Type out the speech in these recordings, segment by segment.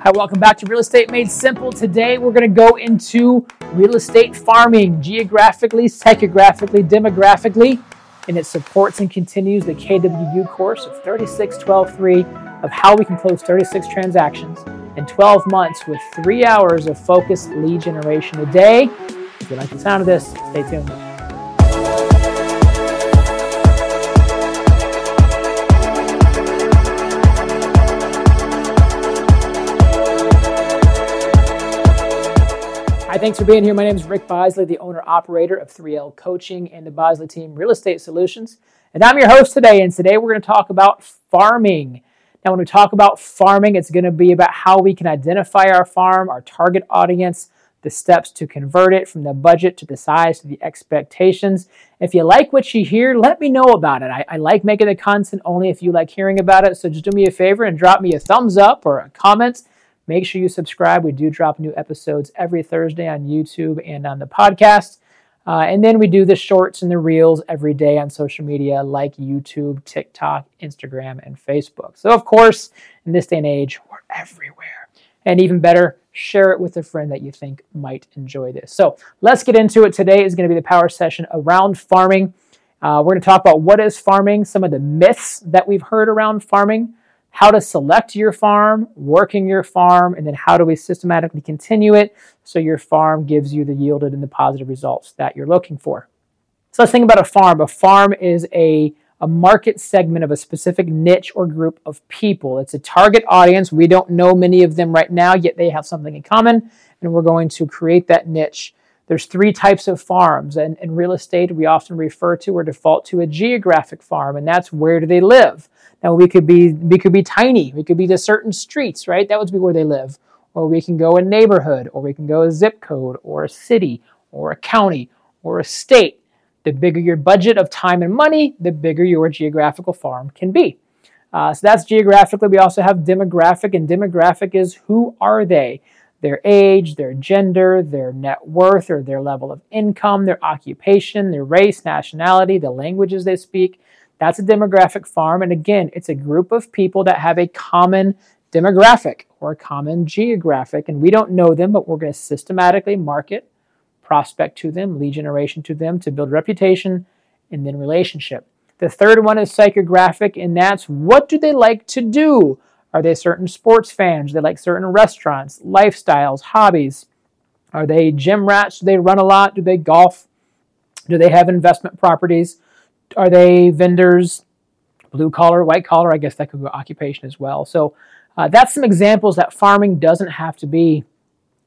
Hi, welcome back to Real Estate Made Simple. Today we're going to go into real estate farming geographically, psychographically, demographically, and it supports and continues the KWU course of 36123 of how we can close 36 transactions in 12 months with three hours of focused lead generation a day. If you like the sound of this, stay tuned. Hi, thanks for being here. My name is Rick Bosley, the owner operator of 3L Coaching and the Bosley Team Real Estate Solutions. And I'm your host today. And today we're going to talk about farming. Now, when we talk about farming, it's going to be about how we can identify our farm, our target audience, the steps to convert it from the budget to the size to the expectations. If you like what you hear, let me know about it. I, I like making the content only if you like hearing about it. So just do me a favor and drop me a thumbs up or a comment Make sure you subscribe. We do drop new episodes every Thursday on YouTube and on the podcast. Uh, and then we do the shorts and the reels every day on social media like YouTube, TikTok, Instagram, and Facebook. So, of course, in this day and age, we're everywhere. And even better, share it with a friend that you think might enjoy this. So, let's get into it. Today is going to be the power session around farming. Uh, we're going to talk about what is farming, some of the myths that we've heard around farming, how to select your farm, working your farm, and then how do we systematically continue it so your farm gives you the yielded and the positive results that you're looking for. So let's think about a farm. A farm is a, a market segment of a specific niche or group of people. It's a target audience. We don't know many of them right now, yet they have something in common, and we're going to create that niche. There's three types of farms, and in real estate, we often refer to or default to a geographic farm, and that's where do they live. Now we could be we could be tiny. We could be to certain streets, right? That would be where they live. Or we can go a neighborhood, or we can go a zip code, or a city, or a county, or a state. The bigger your budget of time and money, the bigger your geographical farm can be. Uh, so that's geographically. We also have demographic, and demographic is who are they? Their age, their gender, their net worth, or their level of income, their occupation, their race, nationality, the languages they speak. That's a demographic farm. And again, it's a group of people that have a common demographic or a common geographic. And we don't know them, but we're going to systematically market, prospect to them, lead generation to them to build reputation and then relationship. The third one is psychographic, and that's what do they like to do? Are they certain sports fans? Do they like certain restaurants, lifestyles, hobbies? Are they gym rats? Do they run a lot? Do they golf? Do they have investment properties? are they vendors, blue collar, white collar? I guess that could go occupation as well. So uh, that's some examples that farming doesn't have to be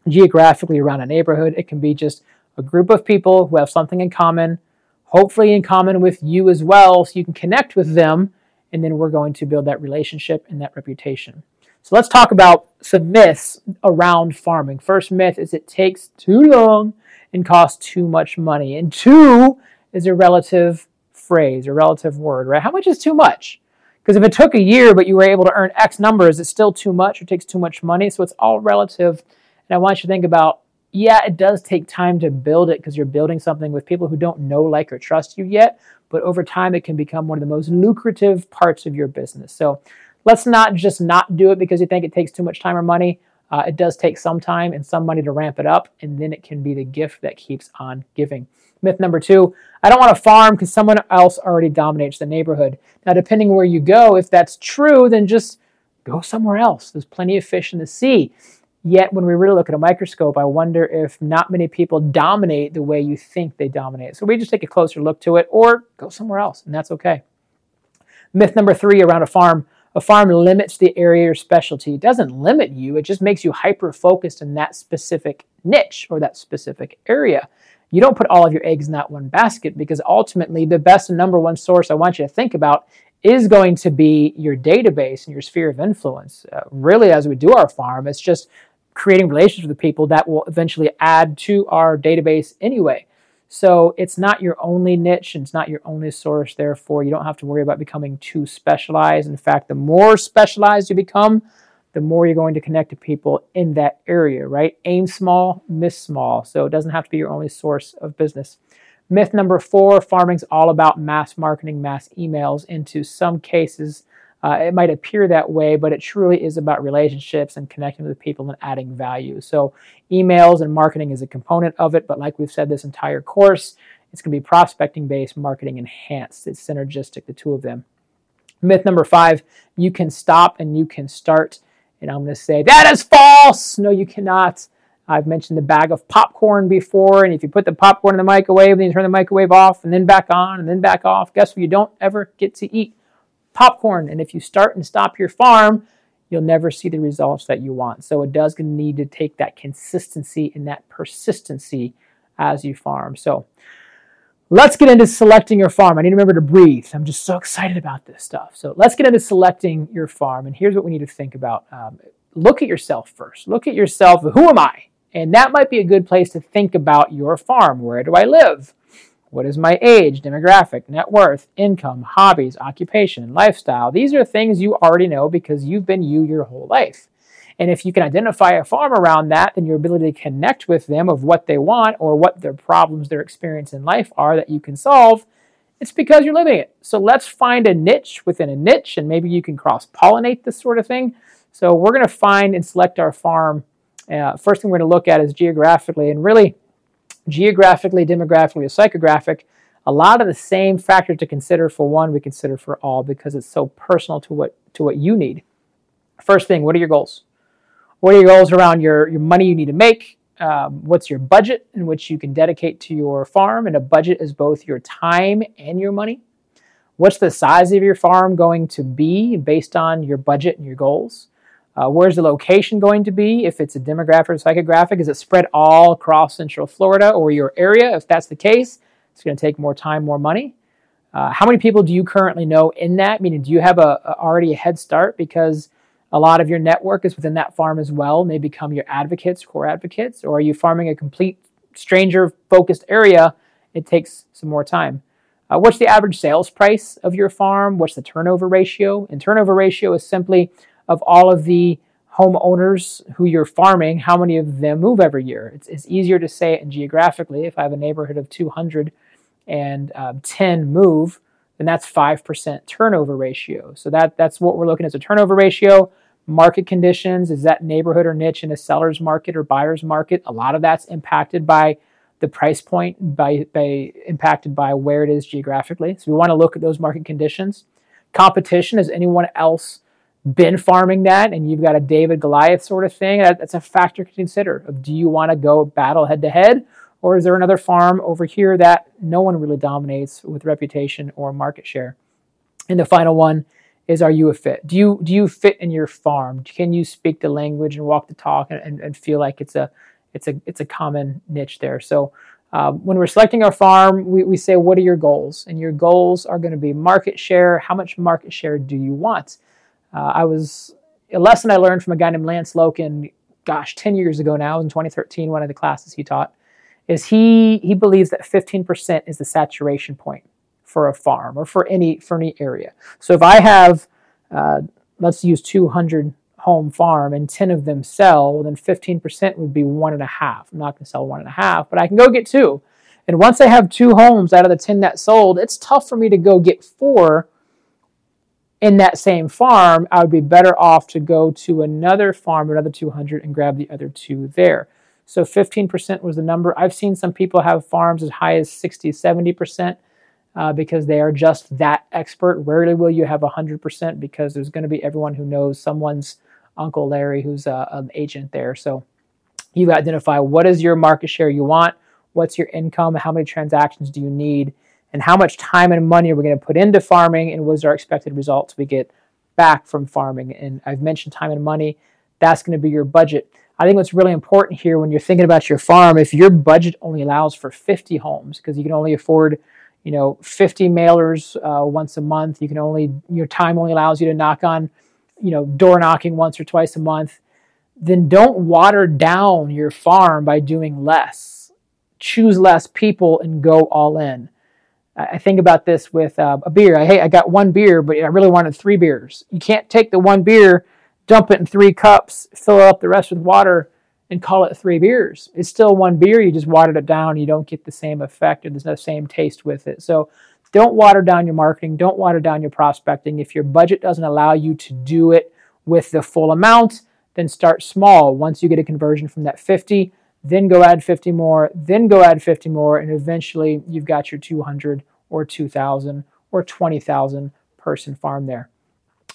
geographically around a neighborhood. It can be just a group of people who have something in common, hopefully in common with you as well, so you can connect with them, and then we're going to build that relationship and that reputation. So let's talk about some myths around farming. First myth is it takes too long and costs too much money. And two is a relative phrase or relative word, right? How much is too much? Because if it took a year but you were able to earn X numbers, it's still too much or takes too much money. So it's all relative. And I want you to think about yeah, it does take time to build it because you're building something with people who don't know, like, or trust you yet. But over time, it can become one of the most lucrative parts of your business. So let's not just not do it because you think it takes too much time or money. Uh, it does take some time and some money to ramp it up, and then it can be the gift that keeps on giving. Myth number two I don't want to farm because someone else already dominates the neighborhood. Now, depending where you go, if that's true, then just go somewhere else. There's plenty of fish in the sea. Yet, when we really look at a microscope, I wonder if not many people dominate the way you think they dominate. So we just take a closer look to it or go somewhere else, and that's okay. Myth number three around a farm a farm limits the area or specialty. It doesn't limit you, it just makes you hyper focused in that specific niche or that specific area you don't put all of your eggs in that one basket because ultimately the best and number one source I want you to think about is going to be your database and your sphere of influence. Uh, really, as we do our farm, it's just creating relationships with people that will eventually add to our database anyway. So it's not your only niche and it's not your only source. Therefore, you don't have to worry about becoming too specialized. In fact, the more specialized you become, the more you're going to connect to people in that area, right? Aim small, miss small. So it doesn't have to be your only source of business. Myth number four farming's all about mass marketing, mass emails. Into some cases, Uh, it might appear that way, but it truly is about relationships and connecting with people and adding value. So, emails and marketing is a component of it, but like we've said this entire course, it's going to be prospecting based, marketing enhanced. It's synergistic, the two of them. Myth number five you can stop and you can start. And I'm going to say, that is false. No, you cannot. I've mentioned the bag of popcorn before, and if you put the popcorn in the microwave, then you turn the microwave off, and then back on, and then back off, guess what? You don't ever get to eat popcorn. And if you start and stop your farm, you'll never see the results that you want. So it does need to take that consistency and that persistency as you farm. So let's get into selecting your farm. I need to remember to breathe. I'm just so excited about this stuff. So let's get into selecting your farm. And here's what we need to think about. Um, look at yourself first. Look at yourself. Who am I? And that might be a good place to think about your farm. Where do I live? What is my age, demographic, net worth, income, hobbies, occupation, lifestyle? These are things you already know because you've been you your whole life. And if you can identify a farm around that, then your ability to connect with them of what they want or what their problems, their experience in life are that you can solve, it's because you're living it. So let's find a niche within a niche, and maybe you can cross pollinate this sort of thing. So we're going to find and select our farm. Uh, first thing we're going to look at is geographically, and really geographically, demographically, or psychographic, a lot of the same factors to consider for one we consider for all because it's so personal to what to what you need. First thing, what are your goals? What are your goals around your, your money you need to make? Um, what's your budget in which you can dedicate to your farm? And a budget is both your time and your money. What's the size of your farm going to be based on your budget and your goals? Uh, where's the location going to be? If it's a demographic or psychographic, is it spread all across Central Florida or your area? If that's the case, it's going to take more time, more money. Uh, how many people do you currently know in that? Meaning, do you have a, a, already a head start because a lot of your network is within that farm as well, and they become your advocates, core advocates, or are you farming a complete stranger-focused area? It takes some more time. Uh, what's the average sales price of your farm? What's the turnover ratio? And turnover ratio is simply of all of the homeowners who you're farming, how many of them move every year? It's, it's easier to say it geographically. If I have a neighborhood of 200 and um, 10 move, then that's 5% turnover ratio. So that, that's what we're looking at as a turnover ratio. Market conditions, is that neighborhood or niche in a seller's market or buyer's market? A lot of that's impacted by the price point, by, by impacted by where it is geographically. So we want to look at those market conditions. Competition, is anyone else been farming that and you've got a David Goliath sort of thing, that, that's a factor to consider. Do you want to go battle head to head, or is there another farm over here that no one really dominates with reputation or market share? And the final one is are you a fit? Do you do you fit in your farm? Can you speak the language and walk the talk and, and, and feel like it's a it's a it's a common niche there? So um, when we're selecting our farm, we, we say, what are your goals? And your goals are going to be market share. How much market share do you want? Uh, I was a lesson I learned from a guy named Lance Loken, gosh, 10 years ago now, in 2013, one of the classes he taught, is he he believes that 15% is the saturation point for a farm or for any for any area. So if I have, uh, let's use 200 home farm and 10 of them sell, well, then 15% would be one and a half. I'm not going to sell one and a half, but I can go get two. And once I have two homes out of the 10 that sold, it's tough for me to go get four in that same farm, I would be better off to go to another farm, another 200, and grab the other two there. So 15% was the number. I've seen some people have farms as high as 60, 70% uh, because they are just that expert. Rarely will you have 100% because there's going to be everyone who knows someone's Uncle Larry who's uh, an agent there. So you identify what is your market share you want, what's your income, how many transactions do you need, and how much time and money are we going to put into farming and what is our expected results we get back from farming. And i've mentioned time and money. That's going to be your budget. I think what's really important here when you're thinking about your farm if your budget only allows for 50 homes because you can only afford you know 50 mailers uh, once a month you can only your time only allows you to knock on you know door knocking once or twice a month then don't water down your farm by doing less. Choose less people and go all in I think about this with uh, a beer. I, hey, I got one beer, but I really wanted three beers. You can't take the one beer, dump it in three cups, fill up the rest with water, and call it three beers. It's still one beer. You just watered it down. You don't get the same effect or the same taste with it. So don't water down your marketing, don't water down your prospecting. If your budget doesn't allow you to do it with the full amount, then start small. Once you get a conversion from that 50, then go add 50 more, then go add 50 more, and eventually you've got your 200 or 2,000 or 20,000 person farm there.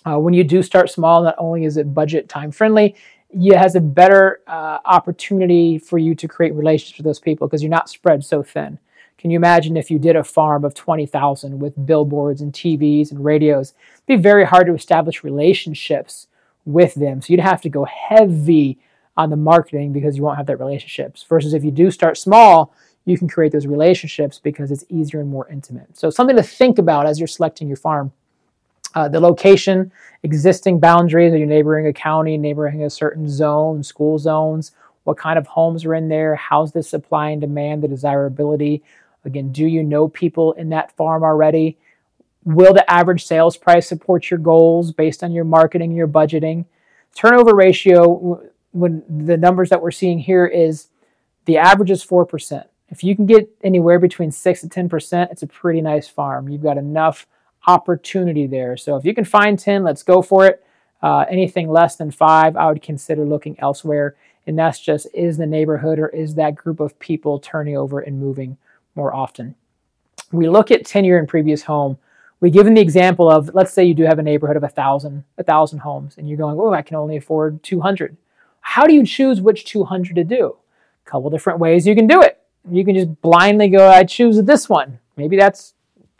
Uh, when you do start small, not only is it budget time friendly, it has a better uh, opportunity for you to create relationships with those people because you're not spread so thin. Can you imagine if you did a farm of 20,000 with billboards and TVs and radios? It'd be very hard to establish relationships with them. So you'd have to go heavy on the marketing because you won't have that relationships. Versus if you do start small, you can create those relationships because it's easier and more intimate. So something to think about as you're selecting your farm. Uh, the location, existing boundaries, are you neighboring a county, neighboring a certain zone, school zones? What kind of homes are in there? How's the supply and demand, the desirability? Again, do you know people in that farm already? Will the average sales price support your goals based on your marketing your budgeting? Turnover ratio, when the numbers that we're seeing here is the average is 4%. If you can get anywhere between 6 to 10%, it's a pretty nice farm. You've got enough opportunity there. So if you can find 10, let's go for it. Uh, anything less than 5, I would consider looking elsewhere. And that's just is the neighborhood or is that group of people turning over and moving more often? We look at tenure in previous home. We give them the example of let's say you do have a neighborhood of a thousand, a thousand homes, and you're going, oh, I can only afford 200. How do you choose which 200 to do? A couple different ways you can do it. You can just blindly go, I choose this one. Maybe that's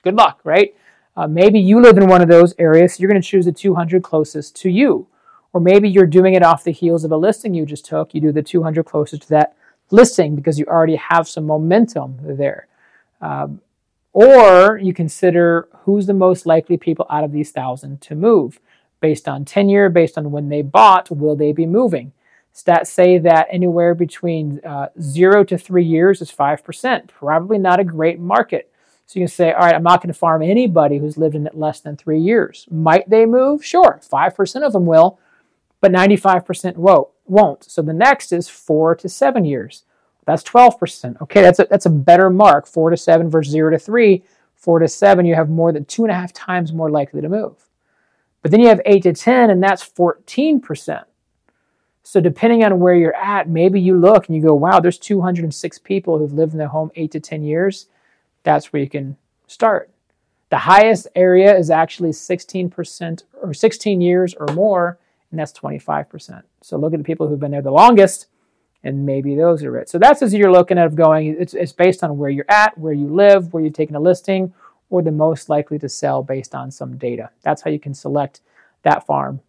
good luck, right? Uh, maybe you live in one of those areas, so you're going to choose the 200 closest to you. Or maybe you're doing it off the heels of a listing you just took. You do the 200 closest to that listing because you already have some momentum there. Um, or you consider who's the most likely people out of these thousand to move. Based on tenure, based on when they bought, will they be moving? Stats say that anywhere between uh, zero to three years is 5%. Probably not a great market. So you can say, all right, I'm not going to farm anybody who's lived in it less than three years. Might they move? Sure, 5% of them will, but 95% won't. won't. So the next is four to seven years. That's 12%. Okay, that's a, that's a better mark. Four to seven versus zero to three. Four to seven, you have more than two and a half times more likely to move. But then you have eight to 10, and that's 14%. So depending on where you're at, maybe you look and you go, wow, there's 206 people who've lived in their home eight to 10 years. That's where you can start. The highest area is actually 16% or 16 years or more, and that's 25%. So look at the people who've been there the longest, and maybe those are it. So that's as you're looking at going. It's, it's based on where you're at, where you live, where you've taken a listing, or the most likely to sell based on some data. That's how you can select that farm.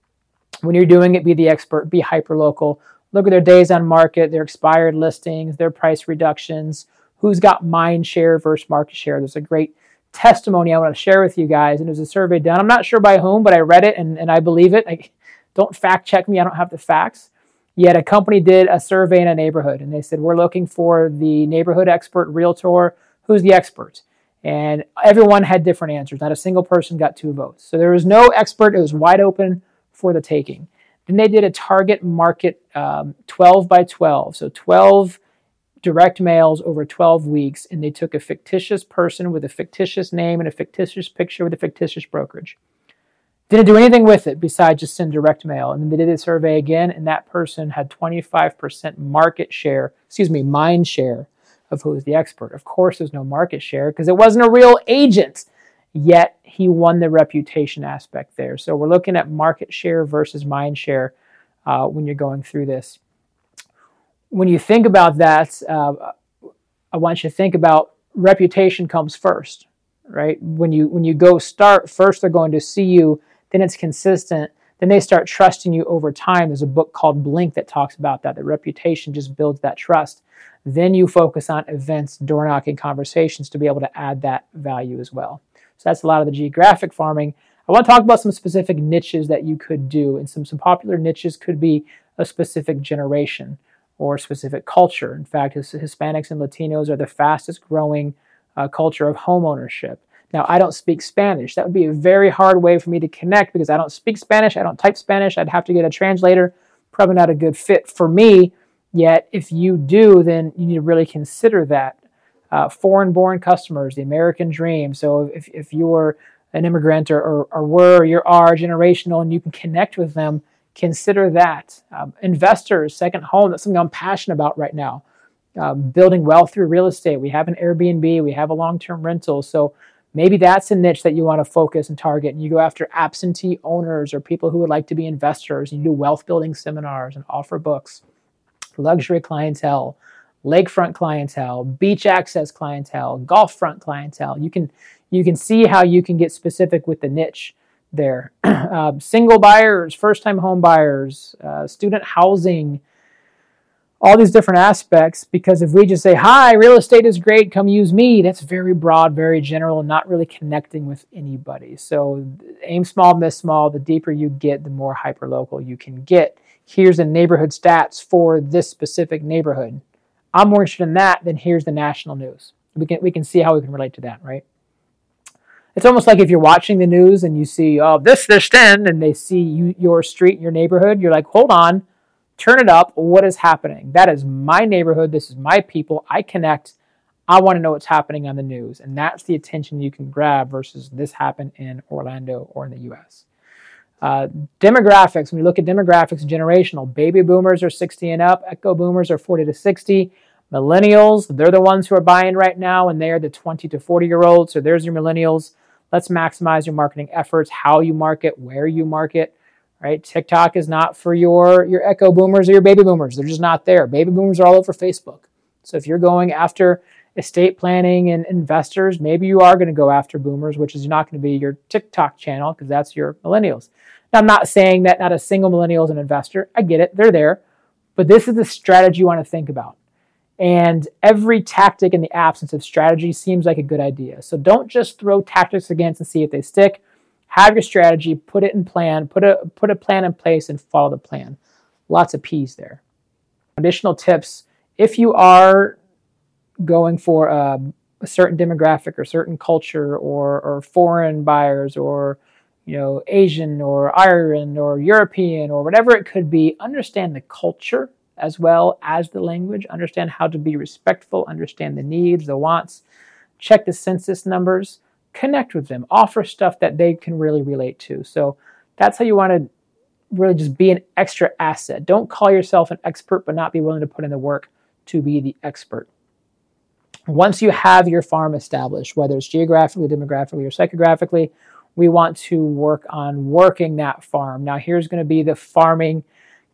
When you're doing it, be the expert, be hyper local. Look at their days on market, their expired listings, their price reductions, who's got mind share versus market share. There's a great testimony I want to share with you guys, and was a survey done. I'm not sure by whom, but I read it and, and I believe it. I, don't fact check me, I don't have the facts. Yet a company did a survey in a neighborhood, and they said, We're looking for the neighborhood expert realtor. Who's the expert? And everyone had different answers. Not a single person got two votes. So there was no expert, it was wide open for the taking. Then they did a target market um, 12 by 12. So 12 direct mails over 12 weeks, and they took a fictitious person with a fictitious name and a fictitious picture with a fictitious brokerage. Didn't do anything with it besides just send direct mail. And then they did a survey again, and that person had 25% market share, excuse me, mind share of who is the expert. Of course, there's no market share because it wasn't a real agent yet he won the reputation aspect there. So we're looking at market share versus mind share uh, when you're going through this. When you think about that, uh, I want you to think about reputation comes first, right? When you when you go start first, they're going to see you. Then it's consistent. Then they start trusting you over time. There's a book called Blink that talks about that. The reputation just builds that trust. Then you focus on events, door knocking conversations to be able to add that value as well. So that's a lot of the geographic farming. I want to talk about some specific niches that you could do, and some, some popular niches could be a specific generation or specific culture. In fact, Hispanics and Latinos are the fastest growing uh, culture of home ownership. Now, I don't speak Spanish. That would be a very hard way for me to connect because I don't speak Spanish. I don't type Spanish. I'd have to get a translator. Probably not a good fit for me. Yet, if you do, then you need to really consider that uh, foreign born customers, the American dream. So if, if you're an immigrant or, or, or were, you are generational and you can connect with them, consider that. Um, investors, second home, that's something I'm passionate about right now. Um, building wealth through real estate. We have an Airbnb, we have a long term rental. So maybe that's a niche that you want to focus and target. And you go after absentee owners or people who would like to be investors. And you do wealth building seminars and offer books, luxury clientele, lakefront clientele, beach access clientele, golf front clientele. You can you can see how you can get specific with the niche there. uh, single buyers, first time home buyers, uh, student housing, all these different aspects. Because if we just say, hi, real estate is great, come use me, that's very broad, very general, and not really connecting with anybody. So aim small, miss small. The deeper you get, the more hyper local you can get. Here's the neighborhood stats for this specific neighborhood. I'm more interested in that than here's the national news. We can, we can see how we can relate to that, right? it's almost like if you're watching the news and you see oh this this then and they see you, your street your neighborhood you're like hold on. Turn it up. What is happening? That is my neighborhood. This is my people. I connect. I want to know what's happening on the news. And that's the attention you can grab versus this happened in orlando or in the us uh, demographics. When we look at demographics generational. Baby boomers are 60 and up. Echo boomers are 40 to 60 millennials they're the ones who are buying right now and they're the 20 to 40 year olds so there's your millennials Let's maximize your marketing efforts, how you market, where you market. Right? TikTok is not for your your echo boomers or your baby boomers. They're just not there. Baby boomers are all over Facebook. So if you're going after estate planning and investors, maybe you are going to go after boomers, which is not going to be your TikTok channel because that's your millennials. Now, I'm not saying that not a single millennial is an investor. I get it, they're there. But this is the strategy you want to think about. And every tactic in the absence of strategy seems like a good idea. So don't just throw tactics against and see if they stick. Have your strategy, put it in plan, put a put a plan in place and follow the plan. Lots of P's there. Additional tips if you are going for a, a certain demographic or certain culture or, or foreign buyers or you know Asian or Ireland or European or whatever it could be, understand the culture as well as the language, understand how to be respectful, understand the needs, the wants, check the census numbers, connect with them, offer stuff that they can really relate to. So that's how you want to really just be an extra asset. Don't call yourself an expert, but not be willing to put in the work to be the expert. Once you have your farm established, whether it's geographically, demographically, or psychographically, we want to work on working that farm. Now, here's going to be the farming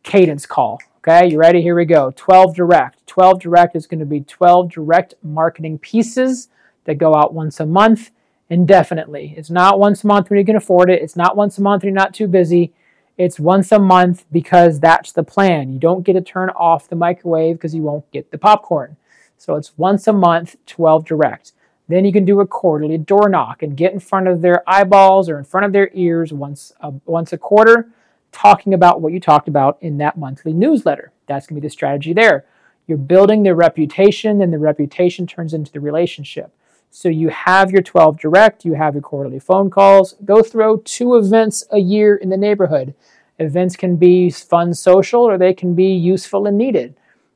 cadence call. Okay, you ready? Here we go. 12 direct. 12 direct is going to be 12 direct marketing pieces that go out once a month indefinitely. It's not once a month when you can afford it. It's not once a month when you're not too busy. It's once a month because that's the plan. You don't get to turn off the microwave because you won't get the popcorn. So it's once a month, 12 direct. Then you can do a quarterly door knock and get in front of their eyeballs or in front of their ears once a, once a quarter talking about what you talked about in that monthly newsletter. That's going to be the strategy there. You're building the reputation, and the reputation turns into the relationship. So you have your 12 direct, you have your quarterly phone calls. Go throw two events a year in the neighborhood. Events can be fun, social, or they can be useful and needed.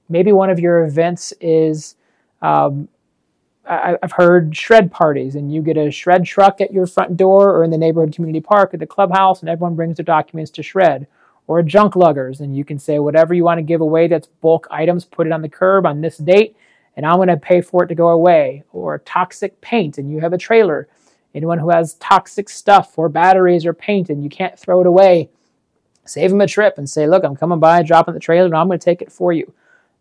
Maybe one of your events is um, I, have heard shred parties, and you get a shred truck at your front door or in the neighborhood community park at the clubhouse, and everyone brings their documents to shred. Or junk luggers, and you can say whatever you want to give away that's bulk items, put it on the curb on this date, and I'm going to pay for it to go away. Or toxic paint, and you have a trailer. Anyone who has toxic stuff or batteries or paint and you can't throw it away, save them a trip and say, Look, I'm coming by, dropping the trailer, and I'm going to take it for you.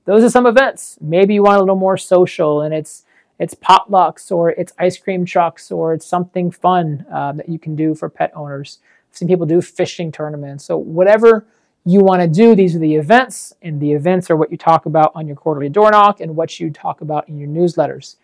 Those are some events. Maybe you want a little more social and it's it's potlucks or it's ice cream trucks or it's something fun uh, that you can do for pet owners. I've seen people do fishing tournaments. So whatever you want to do, these are the events, and the events are what you talk about on your quarterly door knock and what you talk about in your newsletters.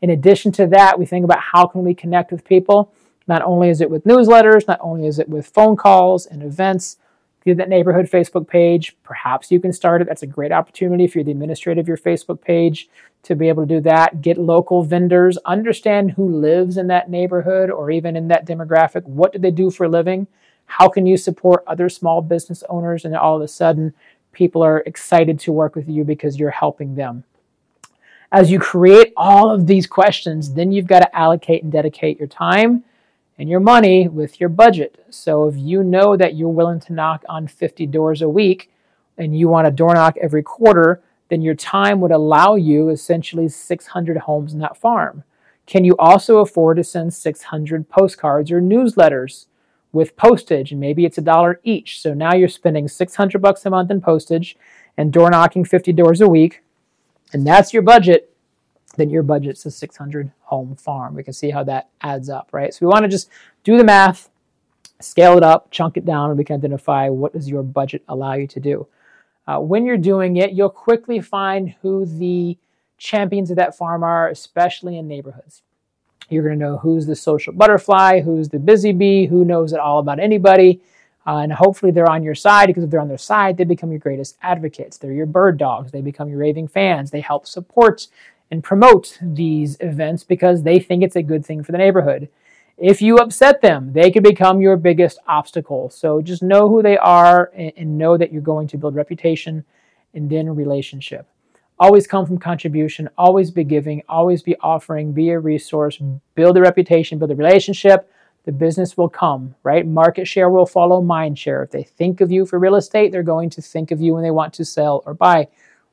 In addition to that, we think about how can we connect with people. Not only is it with newsletters, not only is it with phone calls and events, do that neighborhood Facebook page. Perhaps you can start it. That's a great opportunity if you're the administrator of your Facebook page to be able to do that. Get local vendors, understand who lives in that neighborhood or even in that demographic. What do they do for a living? How can you support other small business owners? And all of a sudden, people are excited to work with you because you're helping them. As you create all of these questions, then you've got to allocate and dedicate your time and your money with your budget. So if you know that you're willing to knock on 50 doors a week and you want to door knock every quarter, then your time would allow you essentially 600 homes in that farm. Can you also afford to send 600 postcards or newsletters with postage? And maybe it's a dollar each. So now you're spending 600 bucks a month in postage and door knocking 50 doors a week. And that's your budget. Then your budget's a 600 home farm. We can see how that adds up, right? So we want to just do the math, scale it up, chunk it down, and we can identify what does your budget allow you to do. Uh, when you're doing it, you'll quickly find who the champions of that farm are, especially in neighborhoods. You're going to know who's the social butterfly, who's the busy bee, who knows it all about anybody. Uh, and hopefully they're on your side because if they're on their side, they become your greatest advocates. They're your bird dogs. They become your raving fans. They help support and promote these events because they think it's a good thing for the neighborhood. If you upset them, they could become your biggest obstacle. So just know who they are and, know that you're going to build reputation and then relationship. Always come from contribution, always be giving, always be offering, be a resource, build a reputation, build a relationship. The business will come, right? Market share will follow mind share. If they think of you for real estate, they're going to think of you when they want to sell or buy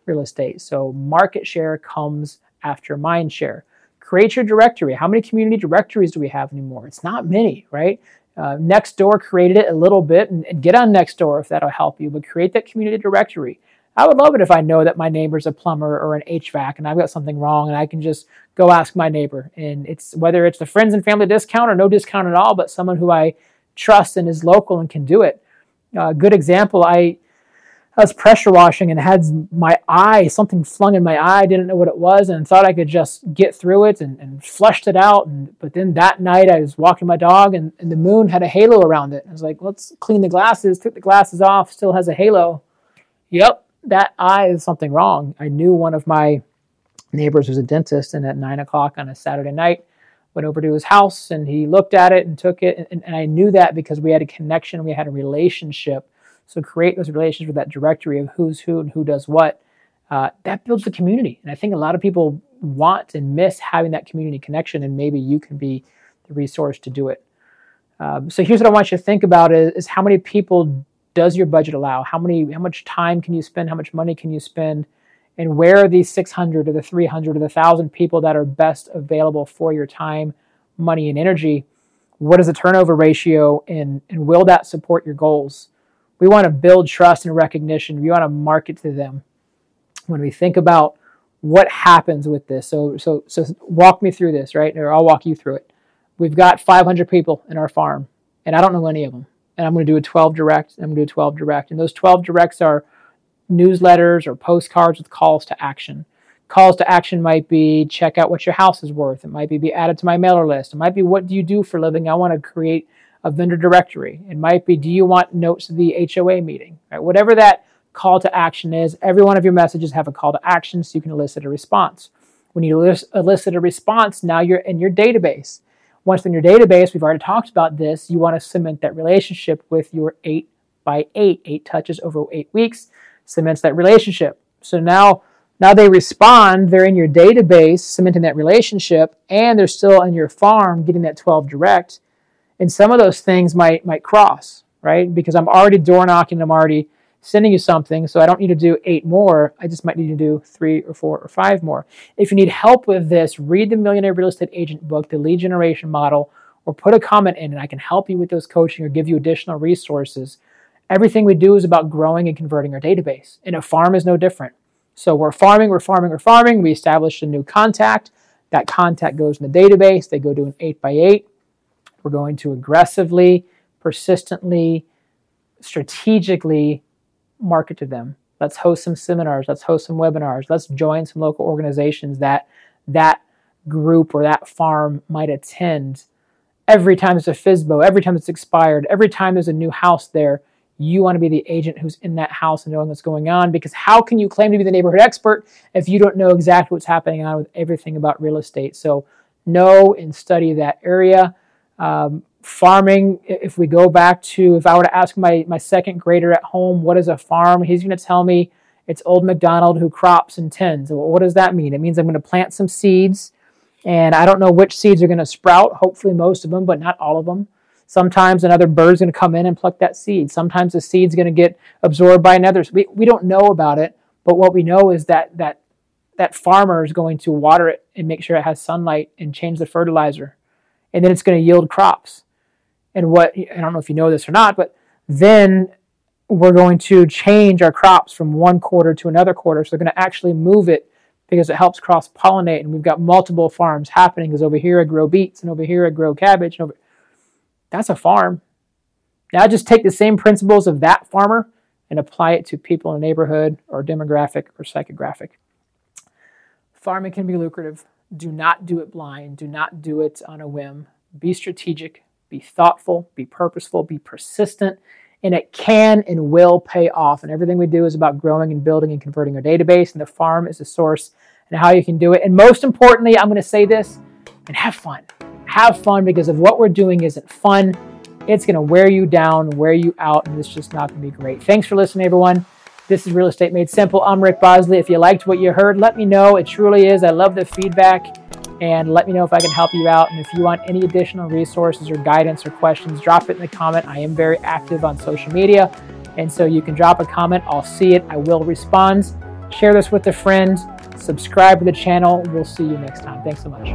real estate. So market share comes after mind share. Create your directory. How many community directories do we have anymore? It's not many, right? Uh, Nextdoor created it a little bit, and, and get on Nextdoor if that'll help you. But create that community directory. I would love it if I know that my neighbor's a plumber or an HVAC and I've got something wrong and I can just go ask my neighbor. And it's whether it's the friends and family discount or no discount at all, but someone who I trust and is local and can do it. A uh, good example, I, I was pressure washing and had my eye, something flung in my eye, didn't know what it was, and thought I could just get through it and, and flushed it out. And, but then that night I was walking my dog and, and the moon had a halo around it. I was like, let's clean the glasses, took the glasses off, still has a halo. Yep, that eye is something wrong. I knew one of my neighbors was a dentist, and at nine o'clock on a Saturday night, went over to his house and he looked at it and took it. And, and I knew that because we had a connection, we had a relationship. So create those relations with that directory of who's who and who does what. Uh, that builds the community. And I think a lot of people want and miss having that community connection, and maybe you can be the resource to do it. Um, so here's what I want you to think about is, is how many people does your budget allow? How many how much time can you spend? How much money can you spend? And where are these 600 or the 300 or the 1000 people that are best available for your time, money and energy? What is the turnover ratio and and will that support your goals? We want to build trust and recognition. We want to market to them. When we think about what happens with this. So so so walk me through this, right? Or I'll walk you through it. We've got 500 people in our farm and I don't know any of them and I'm going to do a 12 direct. I'm going to do a 12 direct. And those 12 directs are newsletters or postcards with calls to action. Calls to action might be check out what your house is worth. It might be be added to my mailer list. It might be what do you do for living? I want to create a vendor directory. It might be do you want notes of the HOA meeting? Right? Whatever that call to action is, every one of your messages have a call to action so you can elicit a response. When you elicit a response, now you're in your database. Once in your database, we've already talked about this, you want to cement that relationship with your eight by eight, eight touches over eight weeks, cements that relationship. So now, now they respond, they're in your database, cementing that relationship, and they're still in your farm getting that 12 direct. And some of those things might might cross, right? Because I'm already door knocking, I'm already sending you something, so I don't need to do eight more. I just might need to do three or four or five more. If you need help with this, read the Millionaire Real Estate Agent book, The Lead Generation Model, or put a comment in and I can help you with those coaching or give you additional resources. Everything we do is about growing and converting our database, and a farm is no different. So we're farming, we're farming, we're farming. We establish a new contact. That contact goes in the database. They go to an 8 by 8 We're going to aggressively, persistently, strategically market to them. Let's host some seminars. Let's host some webinars. Let's join some local organizations that that group or that farm might attend. Every time it's a FSBO, every time it's expired, every time there's a new house there, you want to be the agent who's in that house and knowing what's going on because how can you claim to be the neighborhood expert if you don't know exactly what's happening on with everything about real estate? So know and study that area. Um, farming if we go back to if i were to ask my, my second grader at home what is a farm he's going to tell me It's Old MacDonald who crops and tends. Well, what does that mean? It means I'm going to plant some seeds, and I don't know which seeds are going to sprout. Hopefully, most of them, but not all of them. Sometimes another bird's going to come in and pluck that seed. Sometimes the seed's going to get absorbed by another. We, we don't know about it, but what we know is that that that farmer is going to water it and make sure it has sunlight and change the fertilizer, and then it's going to yield crops. And what I don't know if you know this or not, but then we're going to change our crops from one quarter to another quarter. So they're going to actually move it because it helps cross pollinate. And we've got multiple farms happening because over here I grow beets and over here I grow cabbage. And over... That's a farm. Now just take the same principles of that farmer and apply it to people in a neighborhood or demographic or psychographic. Farming can be lucrative. Do not do it blind. Do not do it on a whim. Be strategic, be thoughtful, be purposeful, be persistent, and it can and will pay off. And everything we do is about growing and building and converting our database, and the farm is the source and how you can do it. And most importantly, I'm going to say this and have fun. Have fun because if what we're doing isn't fun, it's going to wear you down, wear you out, and it's just not going to be great. Thanks for listening, everyone. This is Real Estate Made Simple. I'm Rick Bosley. If you liked what you heard, let me know. It truly is. I love the feedback and let me know if I can help you out. And if you want any additional resources or guidance or questions, drop it in the comment. I am very active on social media, and so you can drop a comment. I'll see it, I will respond. Share this with a friend, subscribe to the channel. We'll see you next time. Thanks so much.